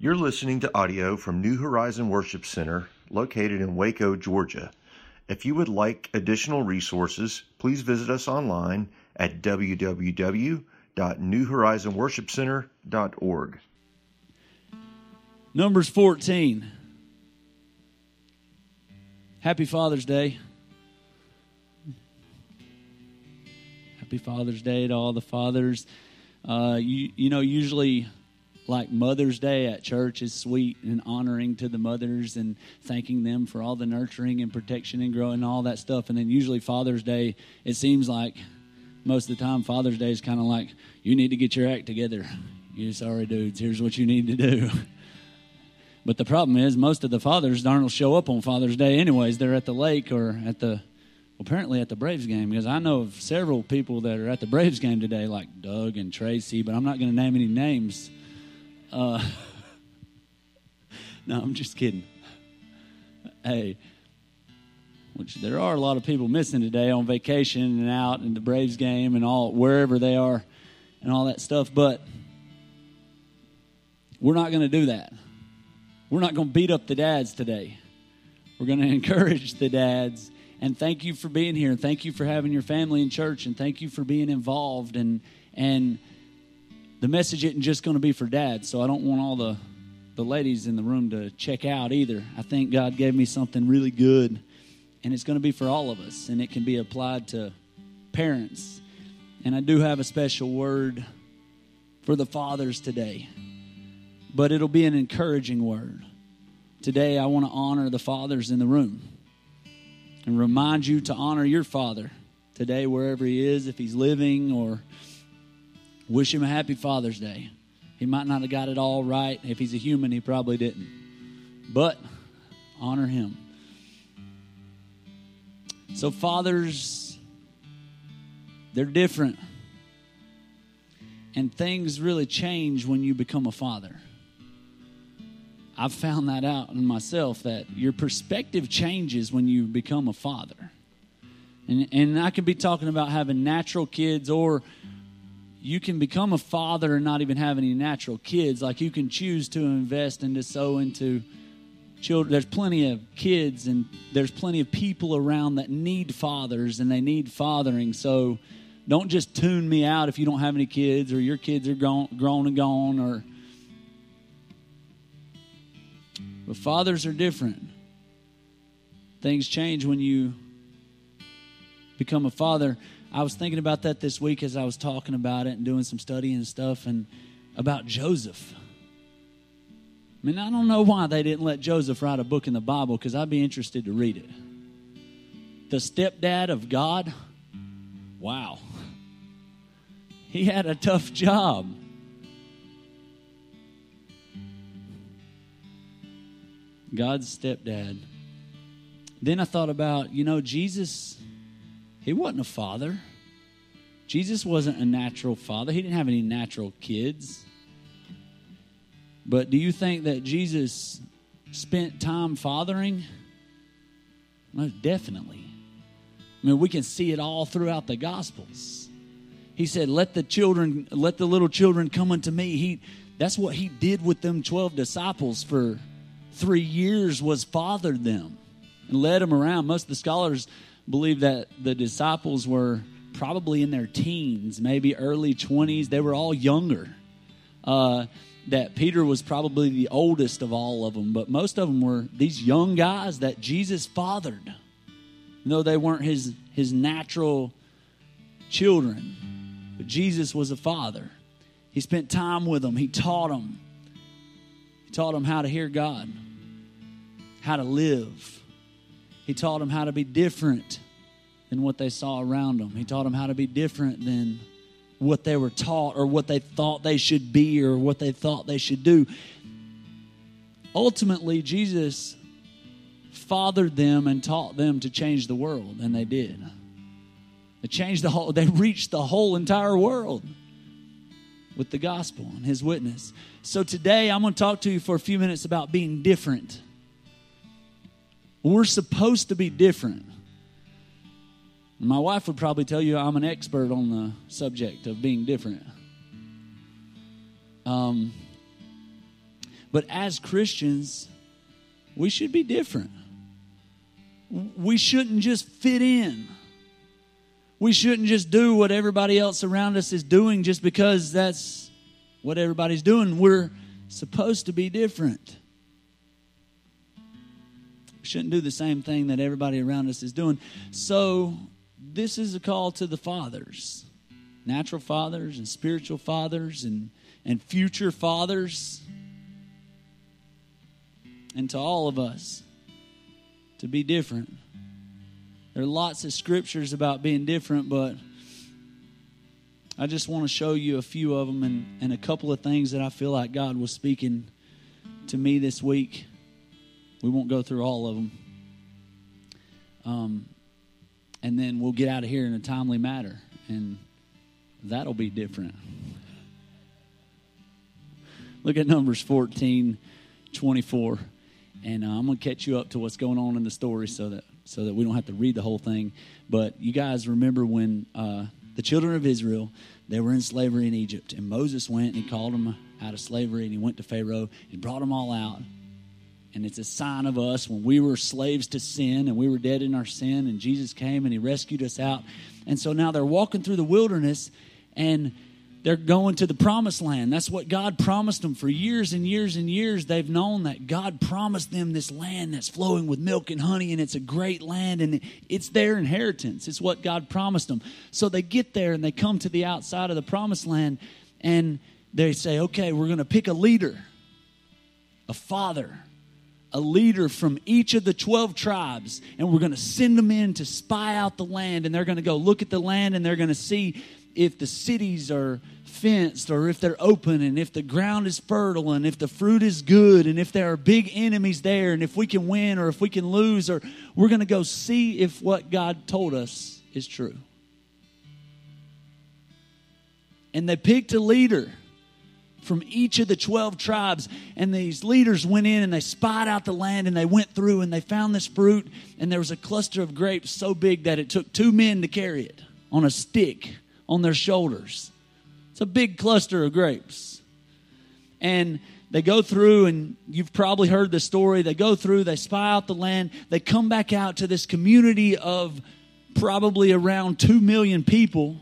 You're listening to audio from New Horizon Worship Center, located in Waco, Georgia. If you would like additional resources, please visit us online at www.newhorizonworshipcenter.org. Numbers 14. Happy Father's Day. Happy Father's Day to all the fathers. Uh, you, you know, usually like Mother's Day at church is sweet and honoring to the mothers and thanking them for all the nurturing and protection and growing and all that stuff. And then usually Father's Day, it seems like most of the time Father's Day is kind of like, you need to get your act together. You sorry dudes, here's what you need to do. But the problem is, most of the fathers darn show up on Father's Day anyways. They're at the lake or at the, apparently at the Braves game, because I know of several people that are at the Braves game today, like Doug and Tracy, but I'm not going to name any names. Uh, no, I'm just kidding. Hey, which there are a lot of people missing today on vacation and out in the Braves game and all wherever they are and all that stuff, but we're not going to do that. We're not going to beat up the dads today. We're going to encourage the dads. And thank you for being here. And thank you for having your family in church. And thank you for being involved. And and the message isn't just going to be for dads. So I don't want all the the ladies in the room to check out either. I think God gave me something really good, and it's going to be for all of us, and it can be applied to parents. And I do have a special word for the fathers today but it'll be an encouraging word. Today, I want to honor the fathers in the room and remind you to honor your father today, wherever he is, if he's living, or wish him a happy Father's Day. He might not have got it all right. If he's a human, he probably didn't. But honor him. So, fathers, they're different. And things really change when you become a father. I've found that out in myself that your perspective changes when you become a father. And, and I could be talking about having natural kids, or you can become a father and not even have any natural kids. Like you can choose to invest and to sow into children. There's plenty of kids, and there's plenty of people around that need fathers and they need fathering. So don't just tune me out if you don't have any kids, or your kids are grown, grown and gone, or But fathers are different. Things change when you become a father. I was thinking about that this week as I was talking about it and doing some study and stuff and about Joseph. I mean, I don't know why they didn't let Joseph write a book in the Bible because I'd be interested to read it. The stepdad of God? Wow. He had a tough job. God's stepdad. Then I thought about, you know, Jesus, he wasn't a father. Jesus wasn't a natural father. He didn't have any natural kids. But do you think that Jesus spent time fathering? Most definitely. I mean, we can see it all throughout the Gospels. He said, "Let the children, let the little children come unto me." He, that's what he did with them twelve disciples for three years was fathered them and led them around. Most of the scholars believe that the disciples were probably in their teens, maybe early 20s. They were all younger. Uh, that Peter was probably the oldest of all of them, but most of them were these young guys that Jesus fathered. Though they weren't his, his natural children, but Jesus was a father. He spent time with them, he taught them. He taught them how to hear God how to live. He taught them how to be different than what they saw around them. He taught them how to be different than what they were taught or what they thought they should be or what they thought they should do. Ultimately, Jesus fathered them and taught them to change the world, and they did. They changed the whole, they reached the whole entire world with the gospel and his witness. So today I'm going to talk to you for a few minutes about being different. We're supposed to be different. My wife would probably tell you I'm an expert on the subject of being different. Um, But as Christians, we should be different. We shouldn't just fit in. We shouldn't just do what everybody else around us is doing just because that's what everybody's doing. We're supposed to be different. We shouldn't do the same thing that everybody around us is doing. So, this is a call to the fathers natural fathers and spiritual fathers and, and future fathers and to all of us to be different. There are lots of scriptures about being different, but I just want to show you a few of them and, and a couple of things that I feel like God was speaking to me this week. We won't go through all of them. Um, and then we'll get out of here in a timely manner, and that'll be different. Look at Numbers 14 24 and uh, I'm going to catch you up to what's going on in the story so that so that we don't have to read the whole thing. But you guys remember when uh, the children of Israel they were in slavery in Egypt, and Moses went and he called them out of slavery, and he went to Pharaoh and brought them all out. And it's a sign of us when we were slaves to sin and we were dead in our sin, and Jesus came and he rescued us out. And so now they're walking through the wilderness, and they're going to the promised land. That's what God promised them for years and years and years. They've known that God promised them this land that's flowing with milk and honey, and it's a great land, and it's their inheritance. It's what God promised them. So they get there and they come to the outside of the promised land, and they say, Okay, we're going to pick a leader, a father, a leader from each of the 12 tribes, and we're going to send them in to spy out the land, and they're going to go look at the land, and they're going to see if the cities are fenced or if they're open and if the ground is fertile and if the fruit is good and if there are big enemies there and if we can win or if we can lose or we're going to go see if what God told us is true. And they picked a leader from each of the 12 tribes. And these leaders went in and they spied out the land and they went through and they found this fruit. And there was a cluster of grapes so big that it took two men to carry it on a stick on their shoulders. It's a big cluster of grapes. And they go through, and you've probably heard the story. They go through, they spy out the land, they come back out to this community of probably around 2 million people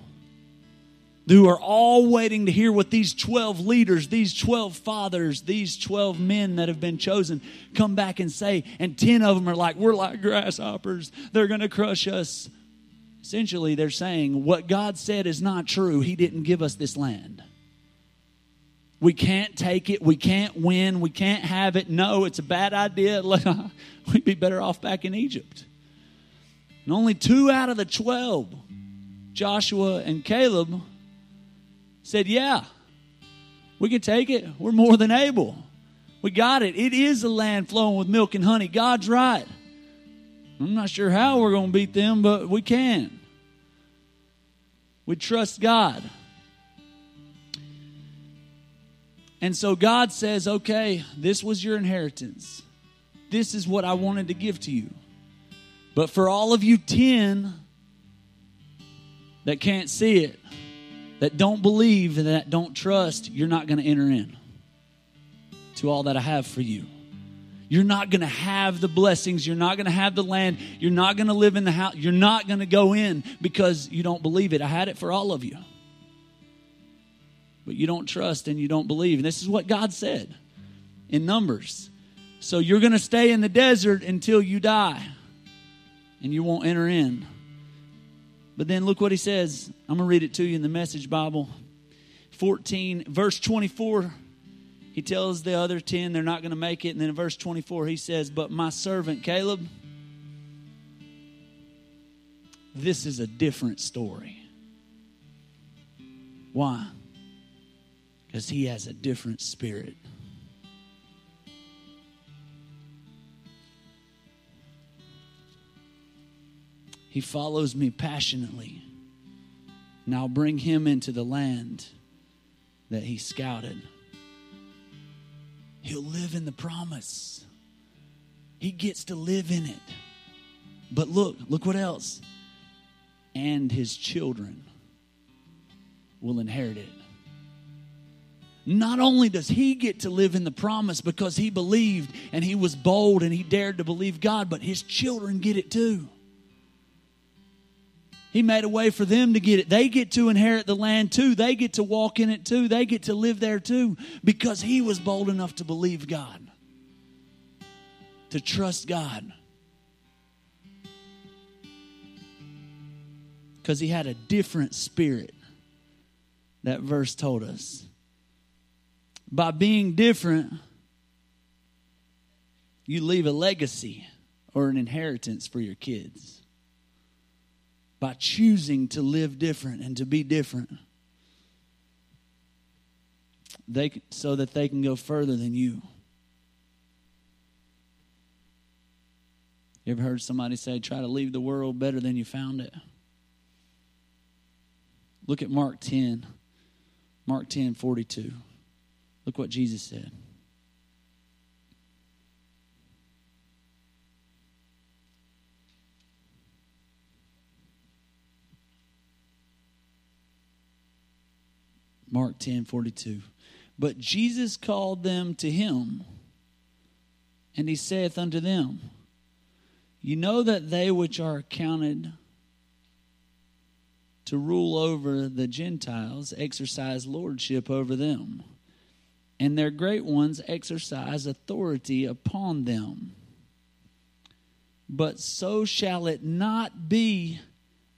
who are all waiting to hear what these 12 leaders, these 12 fathers, these 12 men that have been chosen come back and say. And 10 of them are like, We're like grasshoppers. They're going to crush us. Essentially, they're saying what God said is not true. He didn't give us this land. We can't take it. We can't win. We can't have it. No, it's a bad idea. We'd be better off back in Egypt. And only two out of the 12, Joshua and Caleb, said, Yeah, we can take it. We're more than able. We got it. It is a land flowing with milk and honey. God's right. I'm not sure how we're going to beat them, but we can. We trust God. And so God says, okay, this was your inheritance. This is what I wanted to give to you. But for all of you 10 that can't see it, that don't believe, and that don't trust, you're not going to enter in to all that I have for you. You're not going to have the blessings. You're not going to have the land. You're not going to live in the house. You're not going to go in because you don't believe it. I had it for all of you. But you don't trust and you don't believe. And this is what God said in Numbers. So you're going to stay in the desert until you die and you won't enter in. But then look what he says. I'm going to read it to you in the Message Bible. 14, verse 24 he tells the other 10 they're not going to make it. And then in verse 24, he says, But my servant Caleb, this is a different story. Why? Because he has a different spirit. He follows me passionately. And I'll bring him into the land that he scouted. He'll live in the promise. He gets to live in it. But look, look what else. And his children will inherit it. not only does he get to live in the promise because he believed and he was bold and he dared to believe God, but his children get it too. He made a way for them to get it. They get to inherit the land too. They get to walk in it too. They get to live there too because he was bold enough to believe God, to trust God. Because he had a different spirit, that verse told us by being different, you leave a legacy or an inheritance for your kids. By choosing to live different and to be different, they, so that they can go further than you. You ever heard somebody say, try to leave the world better than you found it? Look at Mark 10. Mark 10, 42. Look what Jesus said. Mark 10 42. But Jesus called them to him, and he saith unto them, You know that they which are counted to rule over the Gentiles exercise lordship over them and their great ones exercise authority upon them. But so shall it not be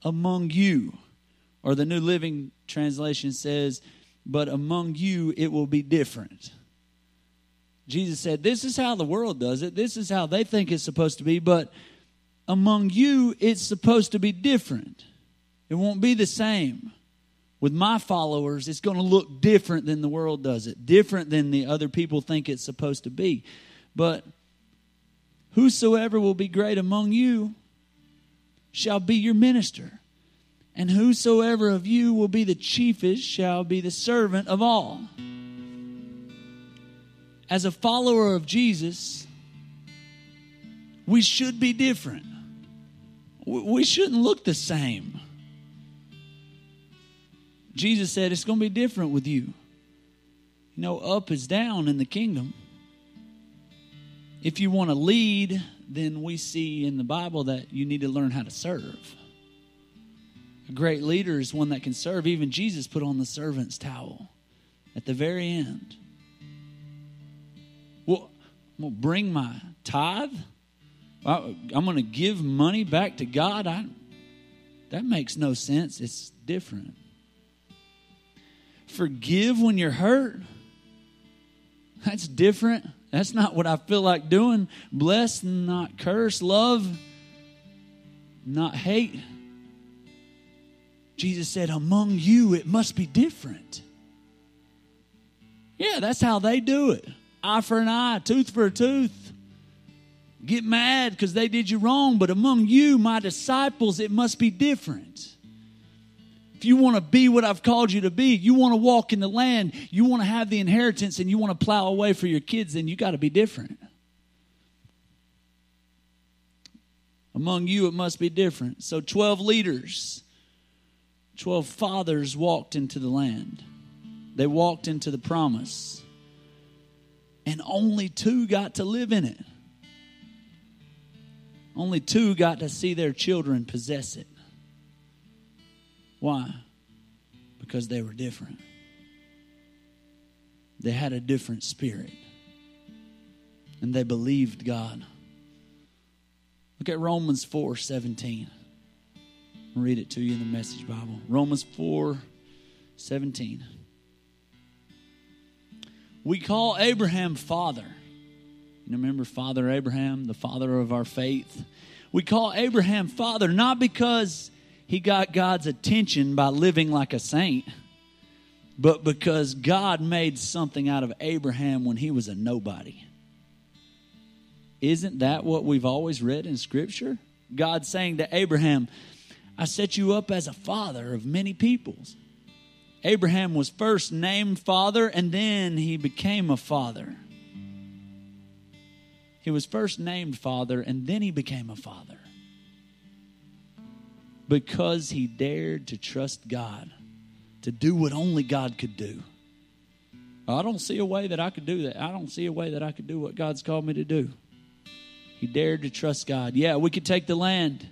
among you. Or the New Living Translation says, But among you it will be different. Jesus said, This is how the world does it. This is how they think it's supposed to be. But among you, it's supposed to be different. It won't be the same with my followers, it's going to look different than the world does it, different than the other people think it's supposed to be. But whosoever will be great among you shall be your minister, and whosoever of you will be the chiefest shall be the servant of all. As a follower of Jesus, we should be different. We shouldn't look the same. Jesus said it's going to be different with you. You know, up is down in the kingdom. If you want to lead, then we see in the Bible that you need to learn how to serve. A great leader is one that can serve. Even Jesus put on the servant's towel at the very end. Well, I'm going to bring my tithe. I'm going to give money back to God. I, that makes no sense. It's different. Forgive when you're hurt. That's different. That's not what I feel like doing. Bless, not curse. Love, not hate. Jesus said, Among you, it must be different. Yeah, that's how they do it. Eye for an eye, tooth for a tooth. Get mad because they did you wrong, but among you, my disciples, it must be different. If you want to be what I've called you to be, you want to walk in the land, you want to have the inheritance, and you want to plow away for your kids, then you got to be different. Among you, it must be different. So, 12 leaders, 12 fathers walked into the land. They walked into the promise. And only two got to live in it. Only two got to see their children possess it. Why? Because they were different. They had a different spirit. And they believed God. Look at Romans 4 17. Read it to you in the message Bible. Romans 4 17. We call Abraham father. You remember Father Abraham, the father of our faith? We call Abraham father not because he got God's attention by living like a saint, but because God made something out of Abraham when he was a nobody. Isn't that what we've always read in Scripture? God saying to Abraham, I set you up as a father of many peoples. Abraham was first named father and then he became a father. He was first named father and then he became a father because he dared to trust God to do what only God could do. I don't see a way that I could do that. I don't see a way that I could do what God's called me to do. He dared to trust God. Yeah, we could take the land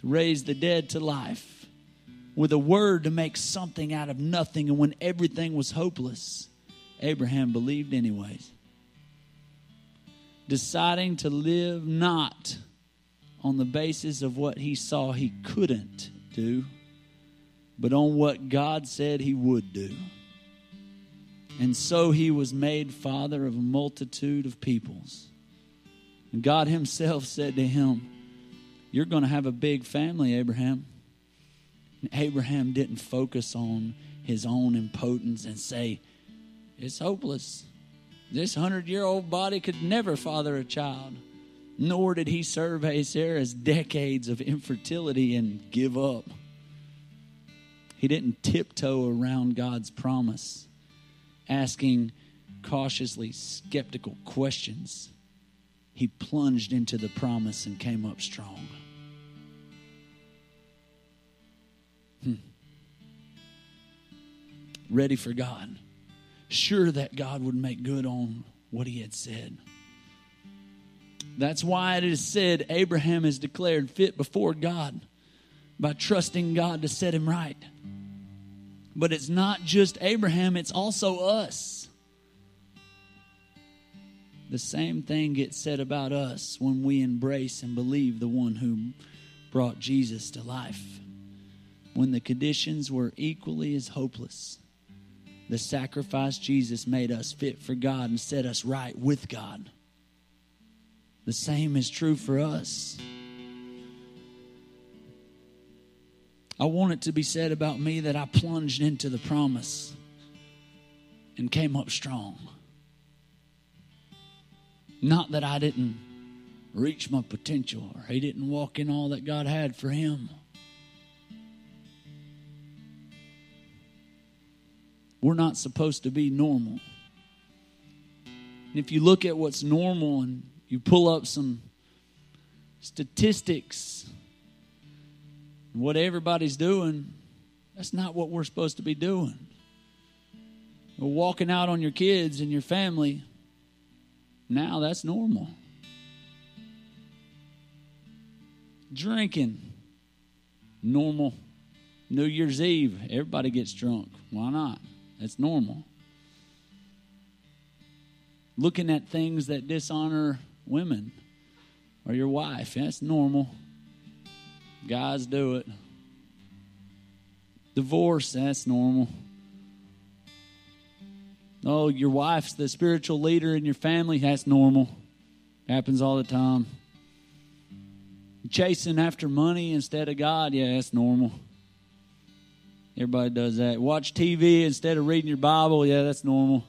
to raise the dead to life with a word to make something out of nothing. And when everything was hopeless, Abraham believed anyways. Deciding to live not on the basis of what he saw he couldn't do, but on what God said he would do. And so he was made father of a multitude of peoples. And God himself said to him, You're going to have a big family, Abraham. And Abraham didn't focus on his own impotence and say, It's hopeless. This hundred year old body could never father a child. Nor did he survey Sarah's decades of infertility and give up. He didn't tiptoe around God's promise, asking cautiously skeptical questions. He plunged into the promise and came up strong. Hmm. Ready for God. Sure that God would make good on what he had said. That's why it is said Abraham is declared fit before God by trusting God to set him right. But it's not just Abraham, it's also us. The same thing gets said about us when we embrace and believe the one who brought Jesus to life. When the conditions were equally as hopeless, the sacrifice Jesus made us fit for God and set us right with God. The same is true for us. I want it to be said about me that I plunged into the promise and came up strong. Not that I didn't reach my potential or he didn't walk in all that God had for him. We're not supposed to be normal. And if you look at what's normal and you pull up some statistics what everybody's doing, that's not what we're supposed to be doing. We're walking out on your kids and your family, now that's normal. Drinking, normal. New Year's Eve, everybody gets drunk. Why not? That's normal. Looking at things that dishonor women or your wife, that's normal. Guys do it. Divorce, that's normal. Oh, your wife's the spiritual leader in your family, that's normal. Happens all the time. Chasing after money instead of God, yeah, that's normal. Everybody does that. Watch TV instead of reading your Bible, yeah, that's normal.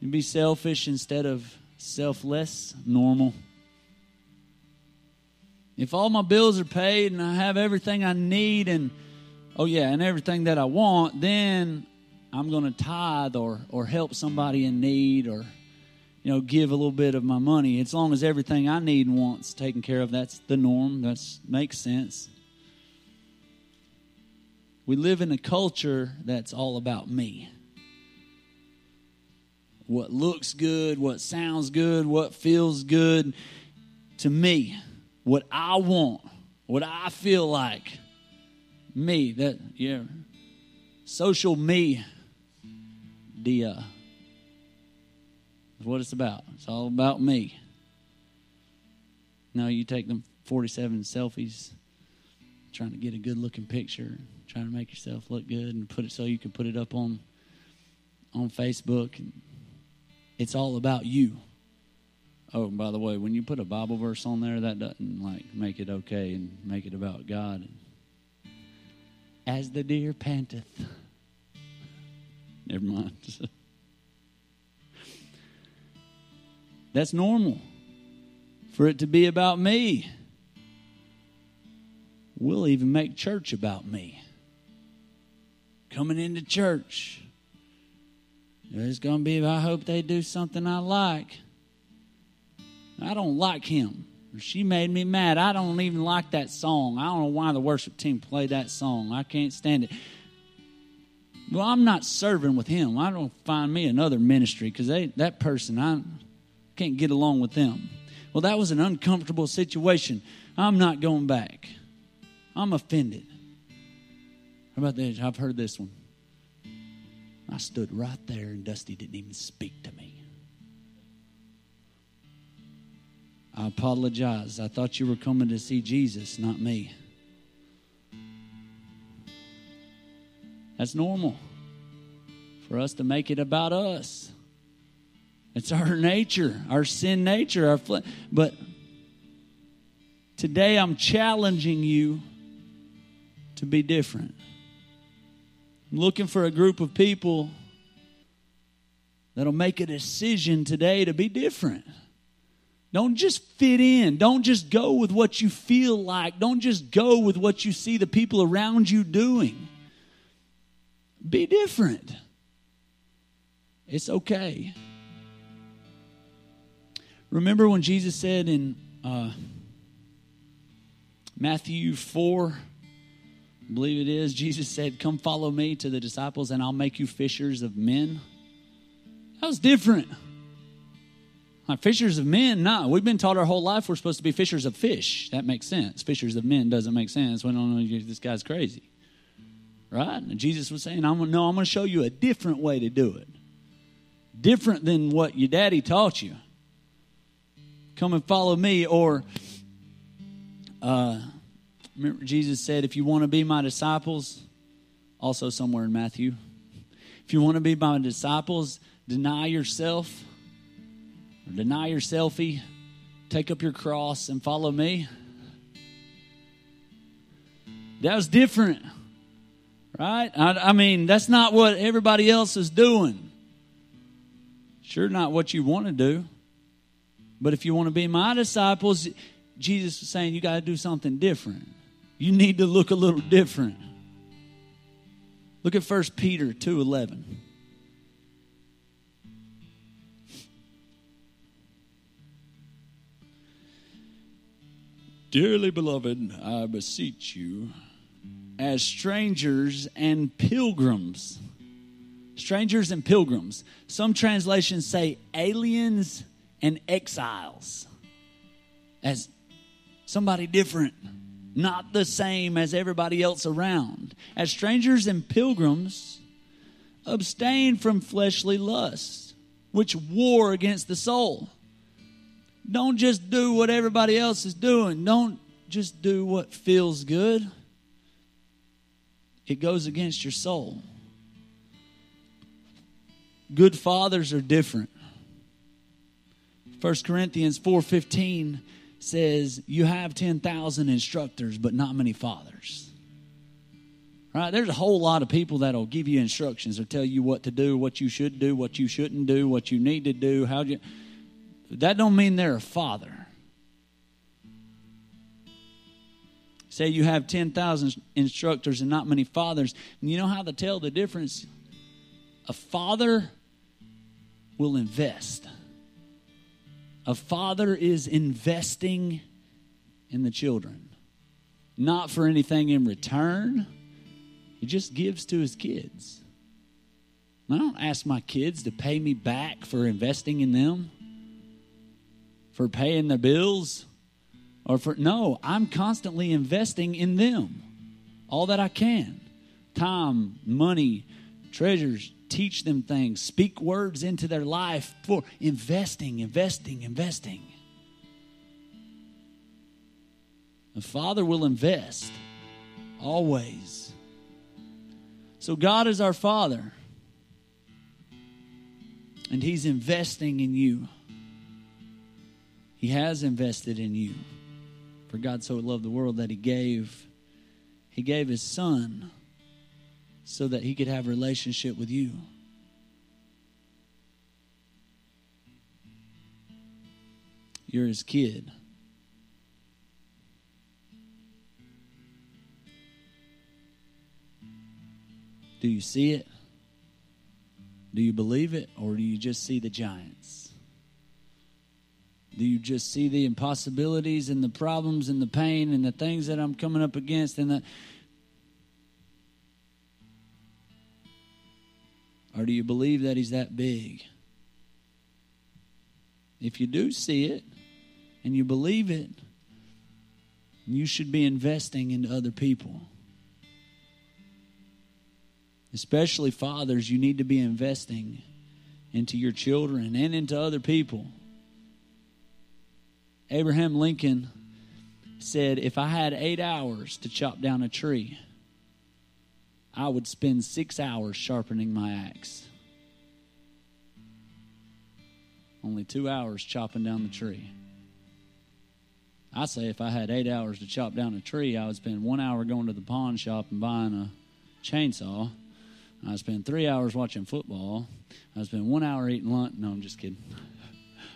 You be selfish instead of selfless, normal. If all my bills are paid and I have everything I need and oh yeah, and everything that I want, then I'm going to tithe or or help somebody in need or you know give a little bit of my money. As long as everything I need and want's taken care of, that's the norm. That's makes sense. We live in a culture that's all about me. What looks good, what sounds good, what feels good to me what I want, what I feel like. Me, that, yeah. Social me, uh, what it's about. It's all about me. Now you take them 47 selfies, trying to get a good looking picture, trying to make yourself look good and put it so you can put it up on on Facebook. It's all about you. Oh, by the way, when you put a Bible verse on there, that doesn't like make it okay and make it about God. As the deer panteth. Never mind. That's normal for it to be about me. We'll even make church about me. Coming into church. It's going to be, I hope they do something I like. I don't like him. She made me mad. I don't even like that song. I don't know why the worship team played that song. I can't stand it. Well, I'm not serving with him. I don't find me another ministry because that person, I can't get along with them. Well, that was an uncomfortable situation. I'm not going back. I'm offended. How about this? I've heard this one. I stood right there and Dusty didn't even speak to me. I apologize. I thought you were coming to see Jesus, not me. That's normal for us to make it about us. It's our nature, our sin nature, our flesh. But today I'm challenging you to be different. I'm looking for a group of people that'll make a decision today to be different. Don't just fit in. Don't just go with what you feel like. Don't just go with what you see the people around you doing. Be different. It's okay. Remember when Jesus said in uh, Matthew 4, I believe it is, Jesus said, Come follow me to the disciples, and I'll make you fishers of men. That was different. Like fishers of men, no. We've been taught our whole life we're supposed to be fishers of fish. That makes sense. Fishers of men doesn't make sense. We don't know this guy's crazy. Right? And Jesus was saying, I'm, no, I'm going to show you a different way to do it. Different than what your daddy taught you. Come and follow me. Or, uh, remember, Jesus said, if you want to be my disciples, also somewhere in Matthew, if you want to be my disciples, deny yourself, deny your selfie, take up your cross, and follow me. That was different, right? I, I mean, that's not what everybody else is doing. Sure, not what you want to do. But if you want to be my disciples, Jesus is saying you got to do something different. You need to look a little different. Look at 1 Peter 2:11. Dearly beloved, I beseech you, as strangers and pilgrims. Strangers and pilgrims. Some translations say aliens and exiles. As somebody different, not the same as everybody else around. As strangers and pilgrims, abstain from fleshly lusts, which war against the soul don't just do what everybody else is doing. Don't just do what feels good. It goes against your soul. Good fathers are different. 1 Corinthians 4:15 says, "You have 10,000 instructors, but not many fathers." Right? There's a whole lot of people that'll give you instructions or tell you what to do, what you should do, what you shouldn't do, what you need to do, how you that don't mean they're a father. Say you have 10,000 instructors and not many fathers. And you know how to tell the difference? A father will invest. A father is investing in the children, not for anything in return. He just gives to his kids. I don't ask my kids to pay me back for investing in them for paying the bills or for no i'm constantly investing in them. All that i can. Time money treasures teach them things. Speak words into their life for investing investing investing. The father will invest always. So god is our father and he's investing in you. He has invested in you. For God so loved the world that He gave, He gave His Son so that He could have relationship with you. You're His kid. Do you see it? Do you believe it? Or do you just see the giants? Do you just see the impossibilities and the problems and the pain and the things that I'm coming up against and the Or do you believe that He's that big? If you do see it and you believe it, you should be investing into other people. Especially fathers, you need to be investing into your children and into other people. Abraham Lincoln said, If I had eight hours to chop down a tree, I would spend six hours sharpening my axe. Only two hours chopping down the tree. I say if I had eight hours to chop down a tree, I would spend one hour going to the pawn shop and buying a chainsaw. I'd spend three hours watching football. I'd spend one hour eating lunch. No, I'm just kidding.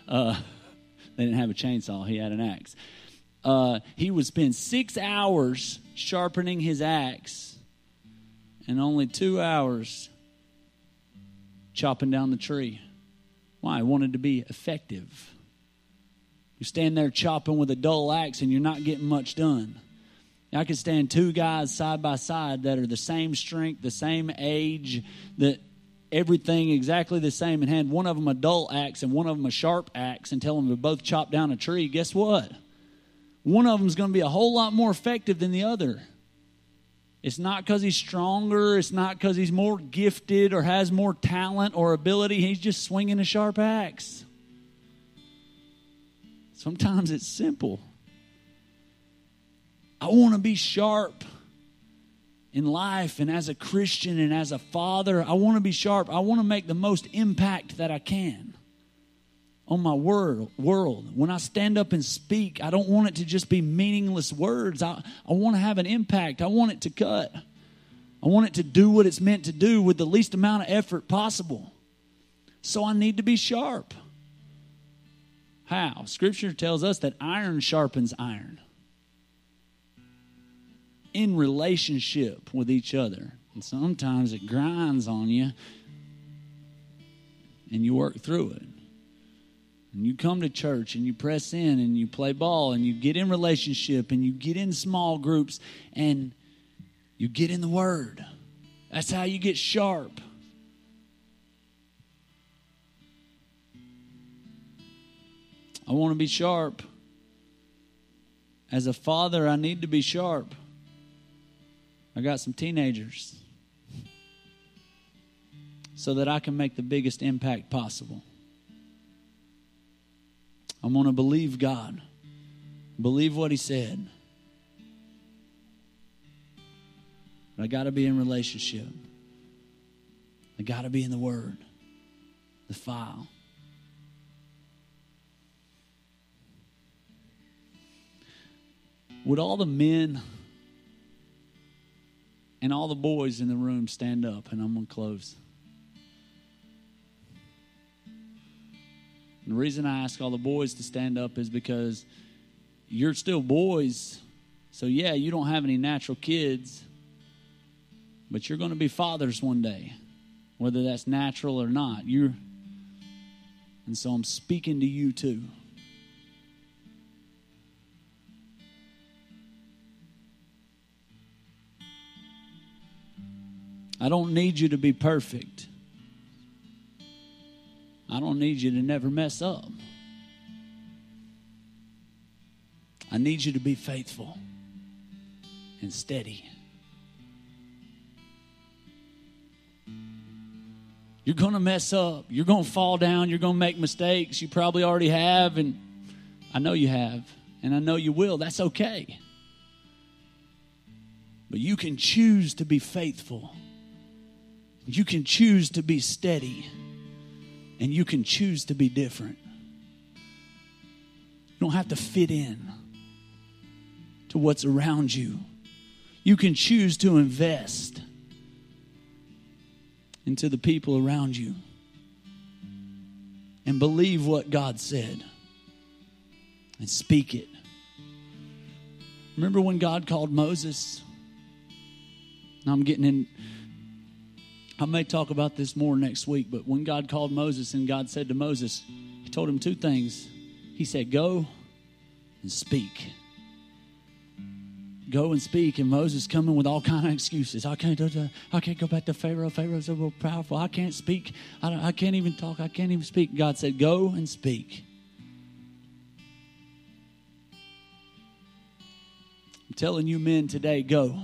Uh, they didn't have a chainsaw, he had an axe. Uh, he would spend six hours sharpening his axe and only two hours chopping down the tree. Why? I wanted to be effective. You stand there chopping with a dull axe and you're not getting much done. I could stand two guys side by side that are the same strength, the same age, that everything exactly the same, and hand one of them a dull axe and one of them a sharp axe, and tell them to both chop down a tree. Guess what? One of them is going to be a whole lot more effective than the other. It's not because he's stronger. It's not because he's more gifted or has more talent or ability. He's just swinging a sharp axe. Sometimes it's simple. I want to be sharp in life and as a Christian and as a father. I want to be sharp. I want to make the most impact that I can on my world, world. When I stand up and speak, I don't want it to just be meaningless words. I, I want to have an impact. I want it to cut. I want it to do what it's meant to do with the least amount of effort possible. So I need to be sharp. How? Scripture tells us that iron sharpens iron in relationship with each other. And sometimes it grinds on you and you work through it. And you come to church and you press in and you play ball and you get in relationship and you get in small groups and you get in the Word. That's how you get sharp. I want to be sharp. As a father, I need to be sharp. I got some teenagers so that I can make the biggest impact possible. I'm going to believe God, believe what He said. But I got to be in relationship. I got to be in the Word, the file. Would all the men and all the boys in the room stand up, and I'm going to close. the reason I ask all the boys to stand up is because you're still boys. So, yeah, you don't have any natural kids, but you're going to be fathers one day, whether that's natural or not. You're, and so I'm speaking to you too. I don't need you to be perfect. I don't need you to never mess up. I need you to be faithful and steady. You're going to mess up. You're going to fall down. You're going to make mistakes. You probably already have, and I know you have, and I know you will. That's okay. But you can choose to be faithful, you can choose to be steady and you can choose to be different. You don't have to fit in to what's around you. You can choose to invest into the people around you and believe what God said and speak it. Remember when God called Moses? Now I'm getting in I may talk about this more next week, but when God called Moses and God said to Moses, He told him two things. He said, Go and speak. go and speak. And Moses coming with all kind of excuses. I can't. Uh, uh, I can't go back to Pharaoh. Pharaoh's so powerful. I can't speak. I, I can't even talk. I can't even speak. God said, Go and speak. I'm telling you men today, go.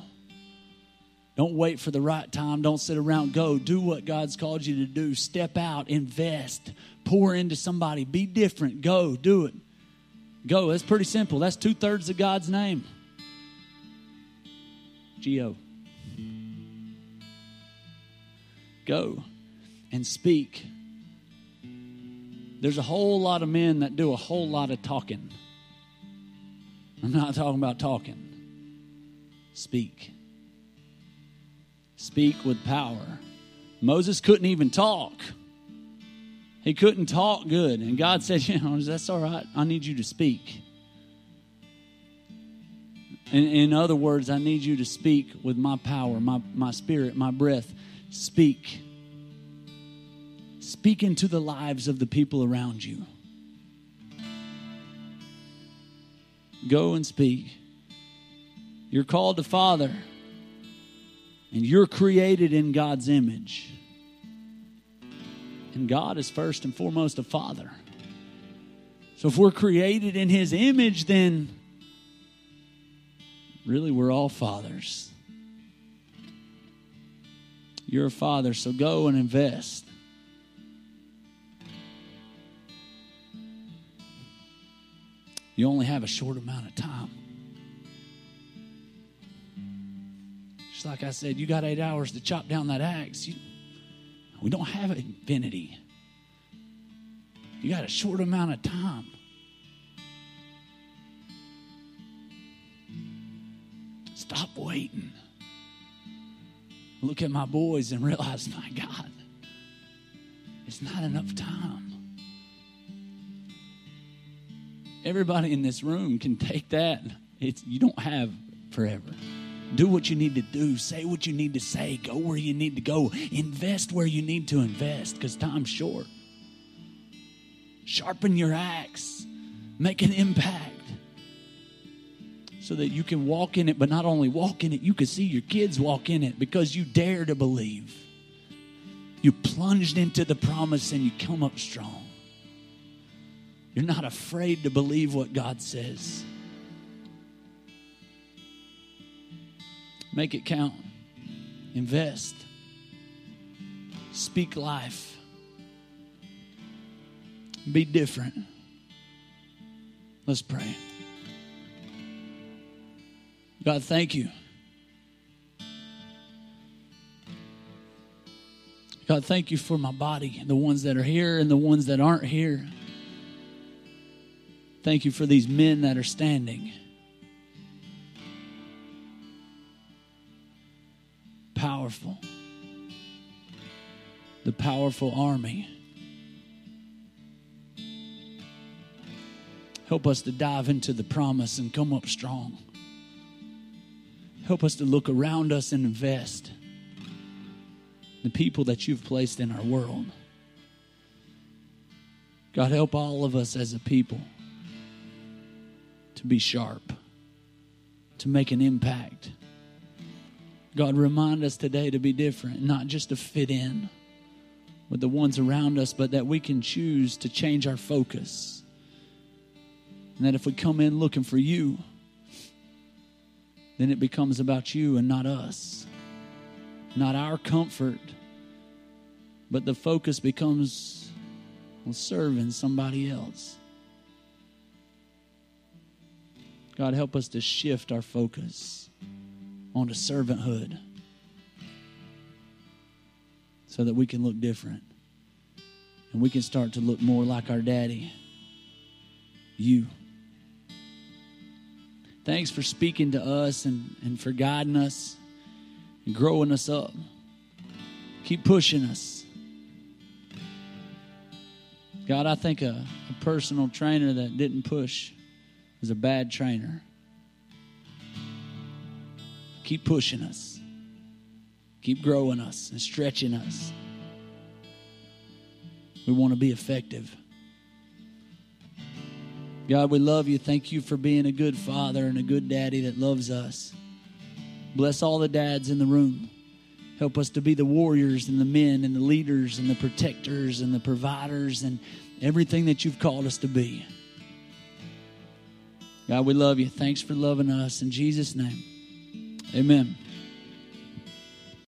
Don't wait for the right time. Don't sit around. Go. Do what God's called you to do. Step out. Invest. Pour into somebody. Be different. Go. Do it. Go. That's pretty simple. That's two thirds of God's name. Geo. Go and speak. There's a whole lot of men that do a whole lot of talking. I'm not talking about talking. Speak. Speak with power. Moses couldn't even talk. He couldn't talk good. And God said, You know, that's all right. I need you to speak. In, in other words, I need you to speak with my power, my, my spirit, my breath. Speak. Speak into the lives of the people around you. Go and speak. You're called to Father, and you're created in God's image. And God is first and foremost a Father. So if we're created in His image, then really we're all fathers. You're a father, so go and invest. You only have a short amount of time. Like I said, you got eight hours to chop down that axe. You, we don't have infinity. You got a short amount of time. Stop waiting. Look at my boys and realize, my God, it's not enough time. Everybody in this room can take that. It's you don't have forever. Do what you need to do. Say what you need to say. Go where you need to go. Invest where you need to invest because time's short. Sharpen your axe. Make an impact so that you can walk in it, but not only walk in it, you can see your kids walk in it because you dare to believe. You plunged into the promise and you come up strong. You're not afraid to believe what God says. Make it count. Invest. Speak life. Be different. Let's pray. God, thank you. God, thank you for my body, the ones that are here and the ones that aren't here. Thank you for these men that are standing. Powerful. The powerful army. Help us to dive into the promise and come up strong. Help us to look around us and invest the people that you've placed in our world. God, help all of us as a people to be sharp, to make an impact. God, remind us today to be different, not just to fit in with the ones around us, but that we can choose to change our focus. And that if we come in looking for you, then it becomes about you and not us, not our comfort, but the focus becomes on serving somebody else. God, help us to shift our focus onto servanthood so that we can look different and we can start to look more like our daddy, you. Thanks for speaking to us and, and for guiding us and growing us up. Keep pushing us. God, I think a, a personal trainer that didn't push is a bad trainer. Keep pushing us. Keep growing us and stretching us. We want to be effective. God, we love you. Thank you for being a good father and a good daddy that loves us. Bless all the dads in the room. Help us to be the warriors and the men and the leaders and the protectors and the providers and everything that you've called us to be. God, we love you. Thanks for loving us. In Jesus' name, amen.